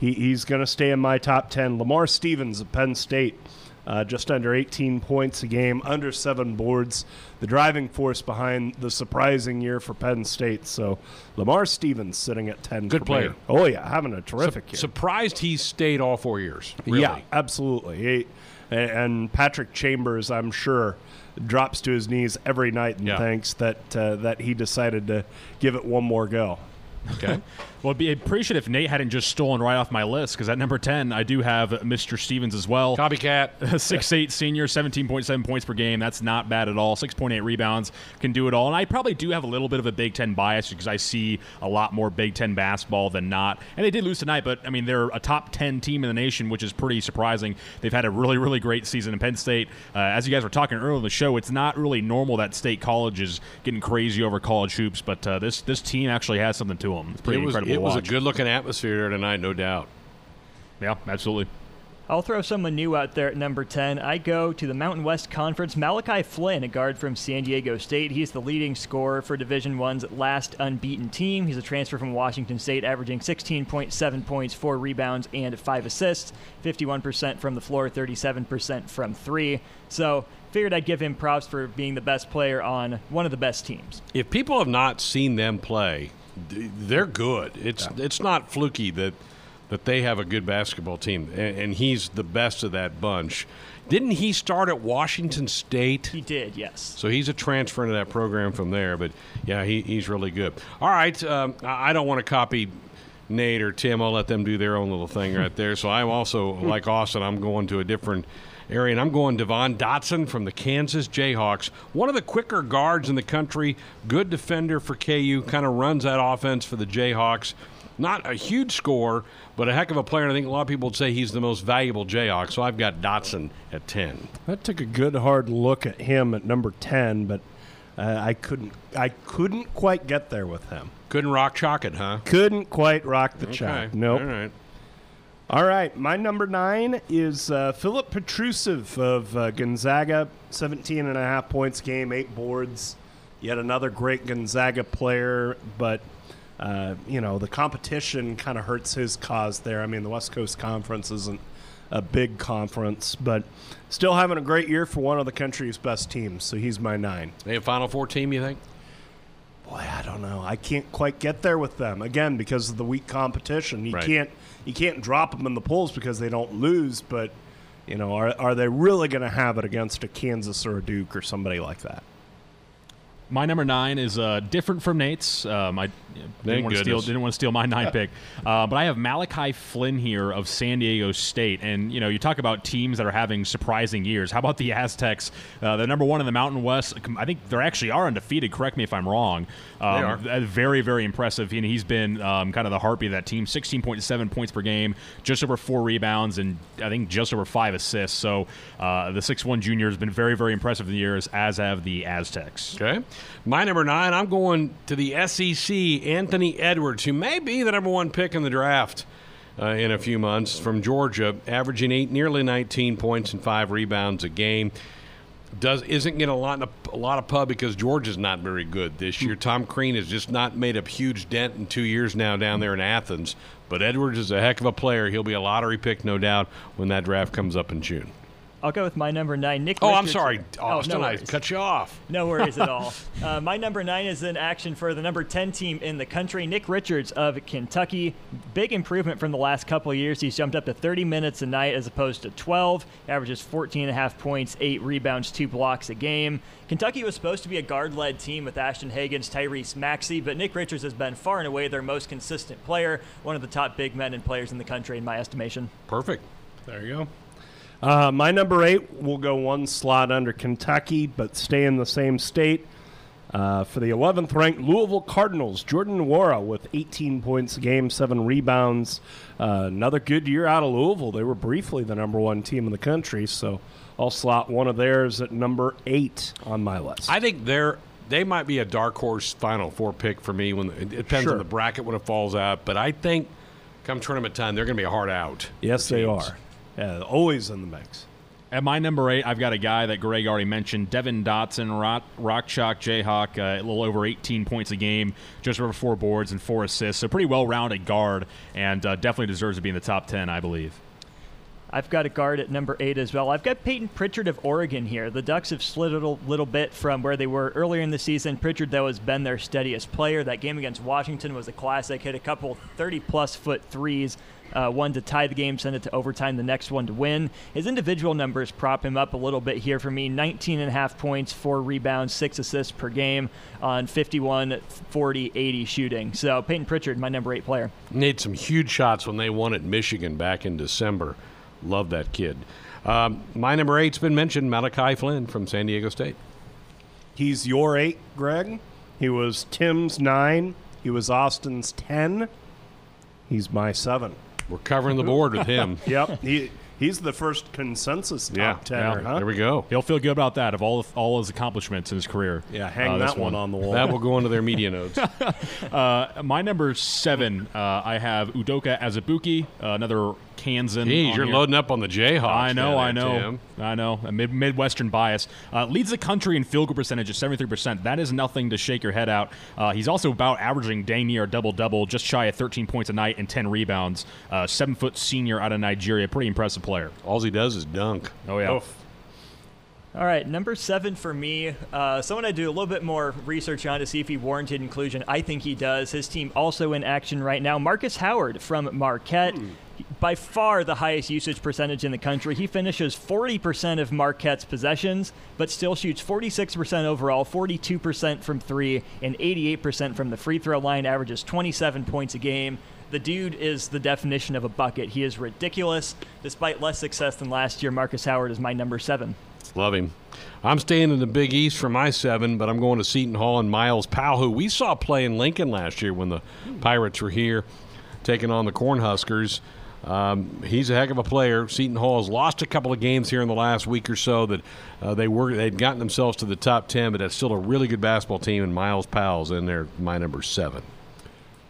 he, he's going to stay in my top ten. Lamar Stevens of Penn State. Uh, just under 18 points a game, under seven boards. The driving force behind the surprising year for Penn State. So Lamar Stevens sitting at 10. Good player. Oh yeah, having a terrific year. Surprised he stayed all four years. Really. Yeah, absolutely. He, and- and Patrick Chambers, I'm sure, drops to his knees every night and Yeah. thanks that uh, that he decided to give it one more go. Okay. Well, I'd be appreciate if Nate hadn't just stolen right off my list because at number 10, I do have Mr. Stevens as well. Copycat. Six eight senior, 17.7 points per game. That's not bad at all. 6.8 rebounds. Can do it all. And I probably do have a little bit of a Big Ten bias because I see a lot more Big Ten basketball than not. And they did lose tonight, but I mean, they're a top 10 team in the nation, which is pretty surprising. They've had a really, really great season in Penn State. Uh, as you guys were talking earlier in the show, it's not really normal that state college is getting crazy over college hoops, but uh, this this team actually has something to them. It's pretty It was, incredible it to was a good looking atmosphere there tonight, no doubt. Yeah, absolutely. I'll throw someone new out there at number 10. I go to the Mountain West Conference. Malachi Flynn, a guard from San Diego State. He's the leading scorer for Division One's last unbeaten team. He's a transfer from Washington State, averaging 16.7 points, 4 rebounds, and 5 assists. 51% from the floor, 37% from 3. So, figured I'd give him props for being the best player on one of the best teams. If people have not seen them play, th- they're good. It's it's not fluky that that they have a good basketball team, and, and he's the best of that bunch. Didn't he start at Washington State? He did, yes. So he's a transfer into that program from there. But yeah, he, he's really good. All right, um, I I don't want to copy Nate or Tim. I'll let them do their own little thing right there. So I'm also like Austin. I'm going to a different area, and I'm going Devon Dotson from the Kansas Jayhawks. One of the quicker guards in the country. Good defender for KU. Kind of runs that offense for the Jayhawks. Not a huge score, but a heck of a player. And I think a lot of people would say he's the most valuable Jayhawk. So I've got Dotson at ten. I took a good hard look at him at number 10, but uh, I couldn't I couldn't quite get there with him. Couldn't rock chalk it, huh? Couldn't quite rock the Okay. chalk. Nope. All right. All right, my number nine is uh, Filip Petrusev of uh, Gonzaga, 17 and a half points game, eight boards. Yet another great Gonzaga player, but uh, you know the competition kind of hurts his cause there. I mean, the West Coast Conference isn't a big conference, but still having a great year for one of the country's best teams. So he's my nine. They a Final Four team, you think? Boy, I don't know. I can't quite get there with them again because of the weak competition. You Right. can't you can't drop them in the polls because they don't lose. But you know, are are they really going to have it against a Kansas or a Duke or somebody like that? My number nine is uh, different from Nate's. Um, I didn't want to steal didn't want to steal my nine pick, uh, but I have Malachi Flynn here of San Diego State, and you know you talk about teams that are having surprising years. How about the Aztecs? Uh, they're number one in the Mountain West. I think they actually are undefeated. Correct me if I'm wrong. Um, are. uh, Very very impressive, and he's been um, kind of the heartbeat of that team. 16.7 points per game, just over four rebounds, and I think just over five assists. So uh, the six one junior has been very very impressive in the years, as have the Aztecs. Okay. My number nine, I'm going to the SEC, Anthony Edwards, who may be the number one pick in the draft. uh, in a few months from Georgia, averaging eight, nearly 19 points and five rebounds a game. Does isn't getting a lot of, a lot of pub because Georgia's not very good this year. Tom Crean has just not made a huge dent in two years now down there in Athens. But Edwards is a heck of a player. He'll be a lottery pick, no doubt, when that draft comes up in June. I'll go with my number nine, Nick. Oh, I'm Richardson. sorry, Oh, Austin. no I cut you off. No worries at all. Uh, my number nine is in action for the number 10 team in the country, Nick Richards of Kentucky. Big improvement from the last couple of years. He's jumped up to 30 minutes a night as opposed to 12, averages 14 and a half points, eight rebounds, two blocks a game. Kentucky was supposed to be a guard led team with Ashton Hagans, Tyrese Maxey, but Nick Richards has been far and away their most consistent player, one of the top big men and players in the country, in my estimation. Perfect. There you go. Uh, my number eight will go one slot under Kentucky, but stay in the same state. Uh, for the 11th ranked Louisville Cardinals, Jordan Nwora with 18 points a game, seven rebounds. Uh, another good year out of Louisville. They were briefly the number one team in the country, so I'll slot one of theirs at number eight on my list. I think they're they might be a dark horse Final Four pick for me. When it depends Sure. on the bracket when it falls out, but I think come tournament time they're going to be a hard out. yes, they are. Yeah, always in the mix. At my number eight, I've got a guy that Greg already mentioned, Devon Dotson, Rock, Rock Chalk Jayhawk, uh, a little over 18 points a game, just over four boards and four assists. So pretty well-rounded guard, and uh, definitely deserves to be in the top 10, I believe. I've got a guard at number eight as well. I've got Payton Pritchard of Oregon here. The Ducks have slid a little, little bit from where they were earlier in the season. Pritchard, though, has been their steadiest player. That game against Washington was a classic. Hit a couple 30 plus foot threes. Uh, one to tie the game, send it to overtime, the next one to win. His individual numbers prop him up a little bit here for me 19 and a half points, four rebounds, six assists per game on 51, 40, 80 shooting. So Payton Pritchard, my number eight player. Made some huge shots when they won at Michigan back in December. Love that kid. Um, my number eight's been mentioned, Malachi Flynn from San Diego State. He's your eight, Greg. He was Tim's nine. He was Austin's ten. He's my seven. We're covering the board with him. Yep. he he's the first consensus top Yeah, tenner, yeah. huh? There we go. He'll feel good about that of all all his accomplishments in his career. Yeah, hang Uh, that one on the wall. That will go into their media notes. Uh, my number seven, uh, I have Udoka Azubuike, uh, another Kansan. Jeez, you're here. loading up on the Jayhawks. I know, I know, Tim. I know. A mid- Midwestern bias uh, leads the country in field goal percentage at 73%. That is nothing to shake your head out. Uh, he's also about averaging dang near double double, just shy of 13 points a night and 10 rebounds. Uh, seven foot senior out of Nigeria, pretty impressive player. All he does is dunk. Oh yeah. Oof. All right, number seven for me. Uh, someone I do a little bit more research on to see if he warranted inclusion. I think he does. His team also in action right now. Markus Howard from Marquette. By far the highest usage percentage in the country. He finishes 40% of Marquette's possessions, but still shoots 46% overall, 42% from three, and 88% from the free throw line, averages 27 points a game. The dude is the definition of a bucket. He is ridiculous. Despite less success than last year, Markus Howard is my number seven. Love him. I'm staying in the Big East for my seven, but I'm going to Seton Hall and Myles Powell, who we saw play in Lincoln last year when the Pirates were here, taking on the Cornhuskers. Um, he's a heck of a player. Seton Hall has lost a couple of games here in the last week or so that uh, they were they'd gotten themselves to the top ten, but that's still a really good basketball team. And Myles Powell's in there, my number seven.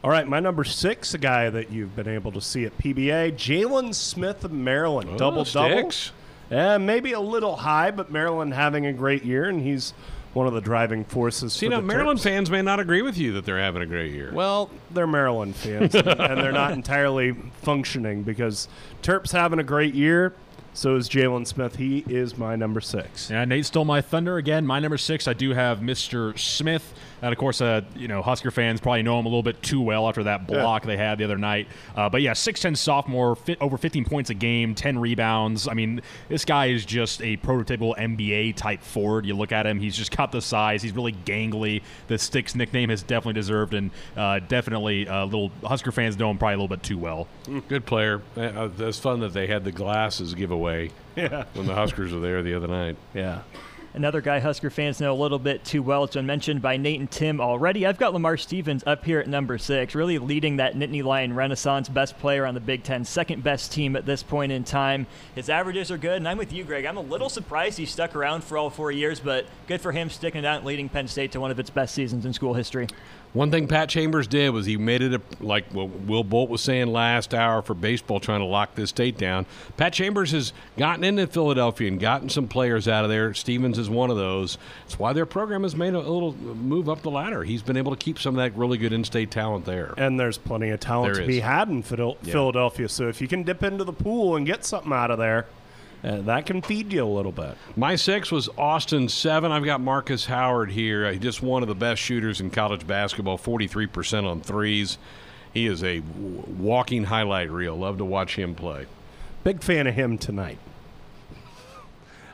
All right, my number six, a guy that you've been able to see at PBA, Jalen Smith of Maryland, double double. Yeah, maybe a little high, but Maryland having a great year, and he's one of the driving forces. See, for now the Maryland Terps. fans may not agree with you that they're having a great year. Well, they're Maryland fans, and they're not entirely functioning because Terps having a great year. So is Jalen Smith. He is my number six. Yeah, Nate stole my thunder again. My number six, I do have Mr. Smith, and of course, uh, you know Husker fans probably know him a little bit too well after that block they had the other night. Uh, but yeah, six ten sophomore, fit over 15 points a game, 10 rebounds. I mean, this guy is just a prototypical NBA type forward. You look at him; he's just got the size. He's really gangly. The Stix nickname has definitely deserved, and uh, definitely uh, little Husker fans know him probably a little bit too well. Good player. Uh, It's fun that they had the glasses giveaway Yeah. when the Huskers were there the other night. Yeah. Another guy Husker fans know a little bit too well. It's been mentioned by Nate and Tim already. I've got Lamar Stevens up here at number six, really leading that Nittany Lion Renaissance, best player on the Big Ten, second best team at this point in time. His averages are good, and I'm with you, Greg. I'm a little surprised he stuck around for all four years, but good for him sticking it out and leading Penn State to one of its best seasons in school history. One thing Pat Chambers did was he made it a, like what Will Bolt was saying last hour for baseball, trying to lock this state down. Pat Chambers has gotten into Philadelphia and gotten some players out of there. Stevens is one of those. That's why their program has made a little move up the ladder. He's been able to keep some of that really good in-state talent there. And there's plenty of talent There to be had in Phil- Yeah. Philadelphia. So if you can dip into the pool and get something out of there, uh, that can feed you a little bit. My six was Austin seven. I've got Markus Howard here. Uh, just one of the best shooters in college basketball, 43% on threes. He is a walking highlight reel. Love to watch him play. Big fan of him tonight.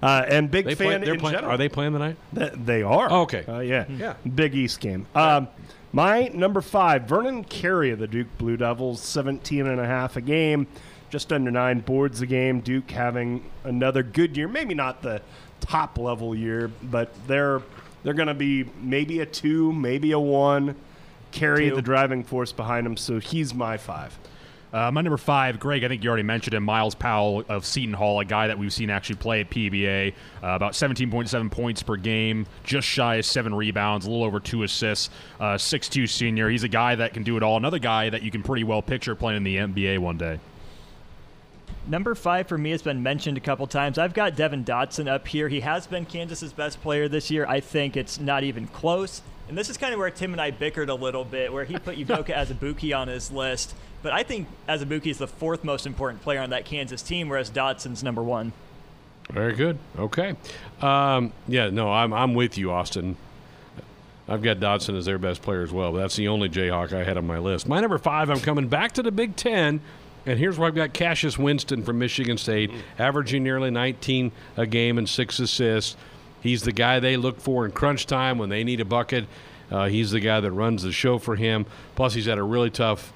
Uh, and big They fan play, in playing, general. are they playing tonight? Th- they are. Oh, okay. Uh, yeah. Yeah. Big East game. Um, my number five, Vernon Carey of the Duke Blue Devils, 17 and a half a game, just under nine boards a game. Duke having another good year. Maybe not the top level year, but they're they're going to be maybe a two, maybe a one. Carey, the driving force behind him, so he's my five. Uh, my number five, Greg, I think you already mentioned him, Myles Powell of Seton Hall, a guy that we've seen actually play at PBA. Uh, about 17.7 points per game, just shy of seven rebounds, a little over two assists. Uh, 6'2 senior. He's a guy that can do it all. Another guy that you can pretty well picture playing in the NBA one day. Number five for me has been mentioned a couple times. I've got Devon Dotson up here. He has been Kansas's best player this year. I think it's not even close. And this is kind of where Tim and I bickered a little bit, where he put Udoka Azubuike on his list. But I think Azubuike is the fourth most important player on that Kansas team, whereas Dotson's number one. Very good. Okay. Um, yeah, no, I'm, I'm with you, Austin. I've got Dotson as their best player as well, but that's the only Jayhawk I had on my list. My number five, I'm coming back to the Big Ten, and here's where I've got Cassius Winston from Michigan State, averaging nearly 19 a game and six assists. He's the guy they look for in crunch time when they need a bucket. Uh, he's the guy that runs the show for him. Plus, he's had a really tough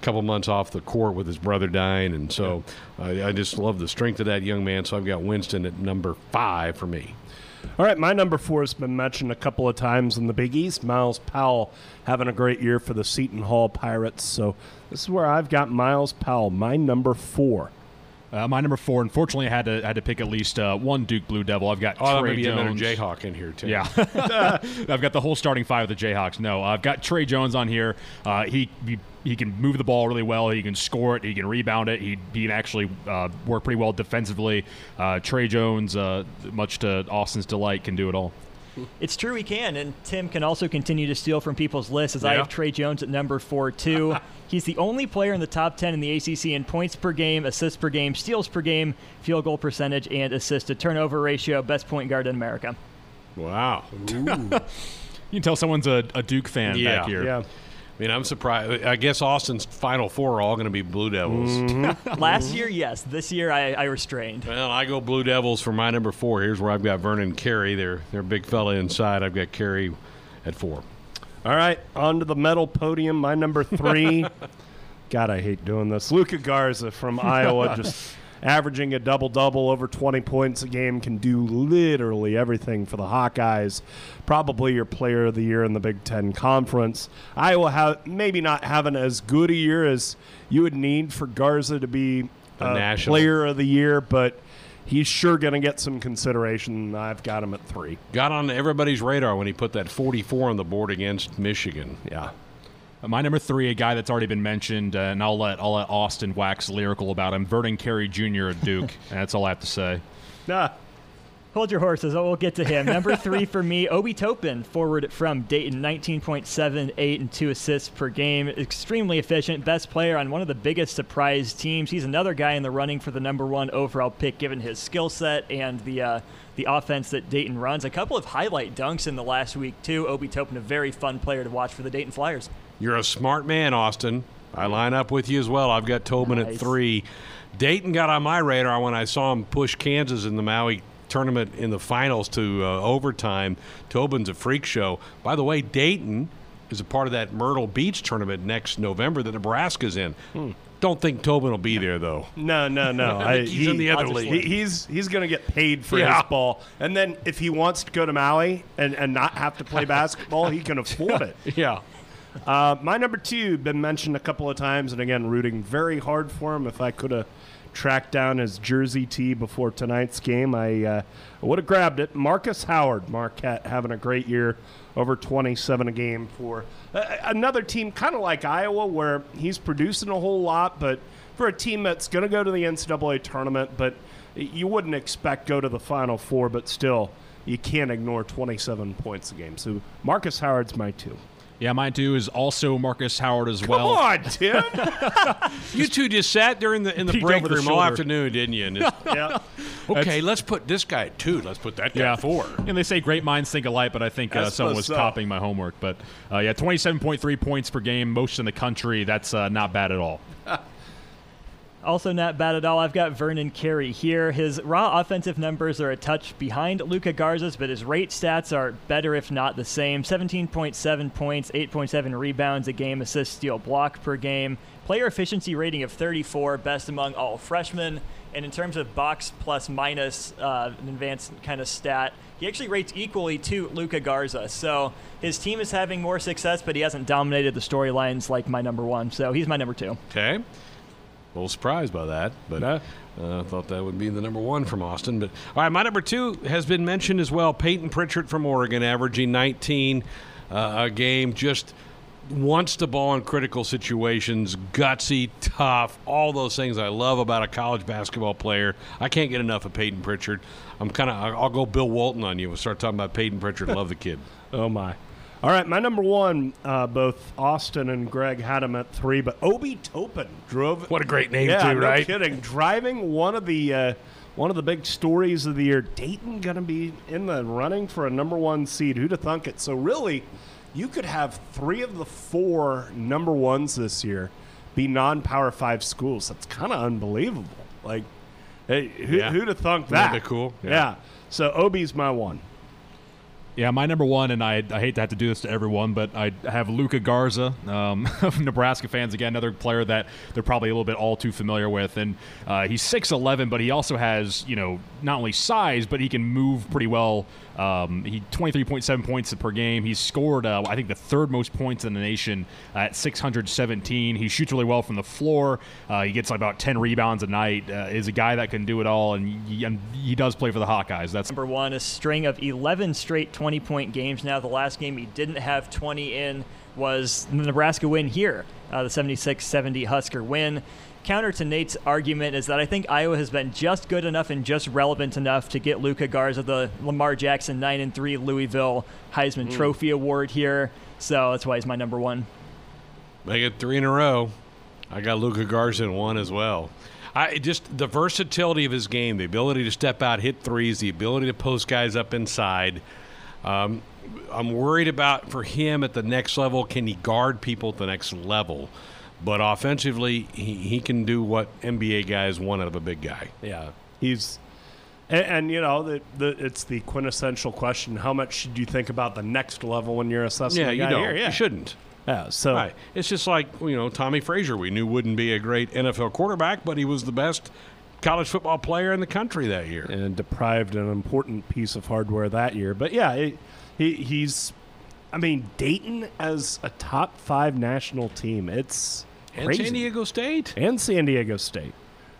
couple months off the court with his brother dying, and so I I just love the strength of that young man. So I've got Winston at number five for me. All right, my number four has been mentioned a couple of times in the Big East. Myles Powell having a great year for the Seton Hall Pirates. So this is where I've got Myles Powell, my number four. Uh, my number four, unfortunately, I had to had to pick at least uh, one Duke Blue Devil. I've got Oh, Trey maybe another Jayhawk in here too. Yeah, I've got the whole starting five of the Jayhawks. No, I've got Tre Jones on here. Uh, he, he he can move the ball really well. He can score it. He can rebound it. He, he can actually uh, work pretty well defensively. Uh, Tre Jones, uh, much to Austin's delight, can do it all. It's true he can, and Tim can also continue to steal from people's lists as I have Tre Jones at number four too. He's the only player in the top ten in the ACC in points per game, assists per game, steals per game, field goal percentage, and assist to turnover ratio. Best point guard in America. Wow. You can tell someone's a, a Duke fan Yeah. back here. Yeah. I mean, I'm surprised. I guess Austin's final four are all going to be Blue Devils. Mm-hmm. Last year, yes. This year, I, I restrained. Well, I go Blue Devils for my number four. Here's where I've got Vernon Carey. They're they're a big fella inside. I've got Carey at four. All right, on to the medal podium. My number three. God, I hate doing this. Luka Garza from Iowa, just averaging a double double, over 20 points a game, can do literally everything for the Hawkeyes. Probably your player of the year in the Big Ten Conference. Iowa have maybe not having as good a year as you would need for Garza to be A a national. player of the year, but he's sure going to get some consideration. I've got him at three. Got on everybody's radar when he put that 44 on the board against Michigan. Yeah. Uh, My number three, a guy that's already been mentioned, uh, and I'll let I'll let Austin wax lyrical about him. Vernon Carey Jr. at Duke. and that's all I have to say. Nah. Hold your horses. Oh, we'll get to him. Number three for me, Obi Toppin, forward from Dayton, 19.78 and two assists per game. Extremely efficient, best player on one of the biggest surprise teams. He's another guy in the running for the number one overall pick, given his skill set and the uh, the offense that Dayton runs. A couple of highlight dunks in the last week too. Obi Toppin, a very fun player to watch for the Dayton Flyers. You're a smart man, Austin. I line up with you as well. I've got Toppin at three. Dayton got on my radar when I saw him push Kansas in the Maui tournament in the finals to uh, overtime. Toppin's a freak show. By the way, Dayton is a part of that Myrtle Beach tournament next November that Nebraska's in. Don't think Toppin will be there though. No, no, no. I he's in the other league. he- he's he's going to get paid for Yeah. his ball, and then if he wants to go to Maui and, and not have to play basketball, he can afford it. Yeah. Uh, my number two been mentioned a couple of times, and again, rooting very hard for him. If I could have tracked down his jersey tee before tonight's game, I uh, would have grabbed it. Markus Howard, Marquette, having a great year, over 27 a game for uh, another team, kind of like Iowa, where he's producing a whole lot, but for a team that's going to go to the NCAA tournament, but you wouldn't expect go to the Final Four, but still, you can't ignore 27 points a game. So Markus Howard's my two. Yeah, mine too is also Markus Howard as Come well. on, Tim. You two just sat during the in the Peeked break over the all afternoon, didn't you? Yeah. okay, let's put this guy at two. Let's put that guy Yeah, at four. And they say great minds think alike, but I think uh, someone was up. copying my homework. But uh, yeah, 27.3 points per game, most in the country. That's uh, not bad at all. Also, not bad at all. I've got Vernon Carey here. His raw offensive numbers are a touch behind Luka Garza's, but his rate stats are better, if not the same. 17.7 points, 8.7 rebounds a game, assist, steal, block per game. Player efficiency rating of 34, best among all freshmen. And in terms of box plus minus, uh, an advanced kind of stat, he actually rates equally to Luka Garza. So his team is having more success, but he hasn't dominated the storylines like my number one. So he's my number two. Okay. A little surprised by that, but uh, I thought that would be the number one from Austin. But all right, my number two has been mentioned as well. Payton Pritchard from Oregon, averaging 19 uh, a game, just wants the ball in critical situations, gutsy, tough, all those things I love about a college basketball player. I can't get enough of Payton Pritchard. I'm kind of I'll go Bill Walton on you. We'll start talking about Payton Pritchard. Love the kid. Oh my. All right, my number one, uh, both Austin and Greg had him at three, but Obi Toppin drove. What a great name yeah, too, no right? kidding. Driving one of the uh, one of the big stories of the year. Dayton going to be in the running for a number one seed. Who'd have thunk it? So really, you could have three of the four number ones this year be non-power five schools. That's kind of unbelievable. Like, hey, who, Yeah. who'd have thunk that? be cool? Yeah. Yeah. So Obi's my one. Yeah, my number one, and I, I hate to have to do this to everyone, but I have Luka Garza um, of Nebraska fans. Again, another player that they're probably a little bit all too familiar with. And uh, he's 6'11, but he also has, you know, not only size, but he can move pretty well. Um, he 23.7 points per game. He's scored, uh, I think, the third most points in the nation at 617. He shoots really well from the floor. Uh, he gets about 10 rebounds a night. Uh, is a guy that can do it all, and he, and he does play for the Hawkeyes. That's Number one, a string of 11 straight 20 point games. Now, the last game he didn't have 20 in was the Nebraska win here, uh, the 76 70 Husker win. Counter to Nate's argument is that I think Iowa has been just good enough and just relevant enough to get Luka Garza the Lamar Jackson 9 and 3 Louisville Heisman Trophy Award here. So that's why he's my number one. Make it three in a row. I got Luka Garza in one as well. I just the versatility of his game, the ability to step out, hit threes, the ability to post guys up inside. Um, I'm worried about for him at the next level. Can he guard people at the next level? But offensively, he, he can do what NBA guys want out of a big guy. Yeah, he's, and, and you know, the, the it's the quintessential question: How much should you think about the next level when you're assessing? Yeah, a you don't. here? Yeah, You shouldn't. Yeah, so Right. It's just like you know Tommie Frazier. We knew wouldn't be a great NFL quarterback, but he was the best college football player in the country that year. and deprived an important piece of hardware that year. But yeah, it, he he's. I mean, Dayton as a top five national team. It's And crazy. San Diego State. and San Diego State.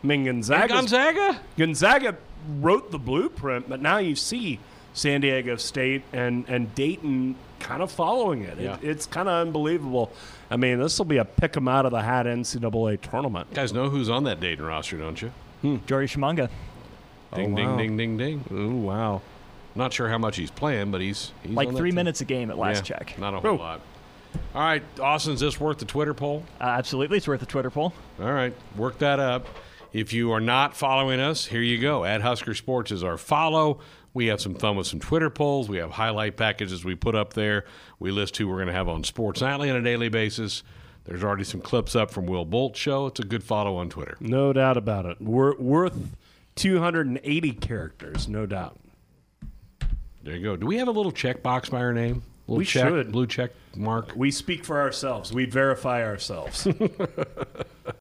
I mean, And Gonzaga. Gonzaga. Gonzaga wrote the blueprint, but now you see San Diego State and, and Dayton kind of following it. Yeah. it it's kind of unbelievable. I mean, this will be a pick 'em out of the hat NCAA tournament. You guys know who's on that Dayton roster, don't you? Hmm. Jordy Tshimanga. Ding, Oh, ding, wow. ding, ding, ding. Ooh, wow. Not sure how much he's playing, but he's, he's Like on that three team. minutes a game at last Yeah, check. Not a whole Oh. lot. All right, Austin, is this worth the Twitter poll? Uh, absolutely, it's worth a Twitter poll. All right, work that up. If you are not following us, here you go. At Husker Sports is our follow. We have some fun with some Twitter polls. We have highlight packages we put up there. We list who we're going to have on Sports Nightly on a daily basis. There's already some clips up from Will Bolt's show. It's a good follow on Twitter. No doubt about it. Wor- worth 280 characters, no doubt. There you go. Do we have a little checkbox by our name? Little We check, should. blue check mark. We speak for ourselves. We verify ourselves.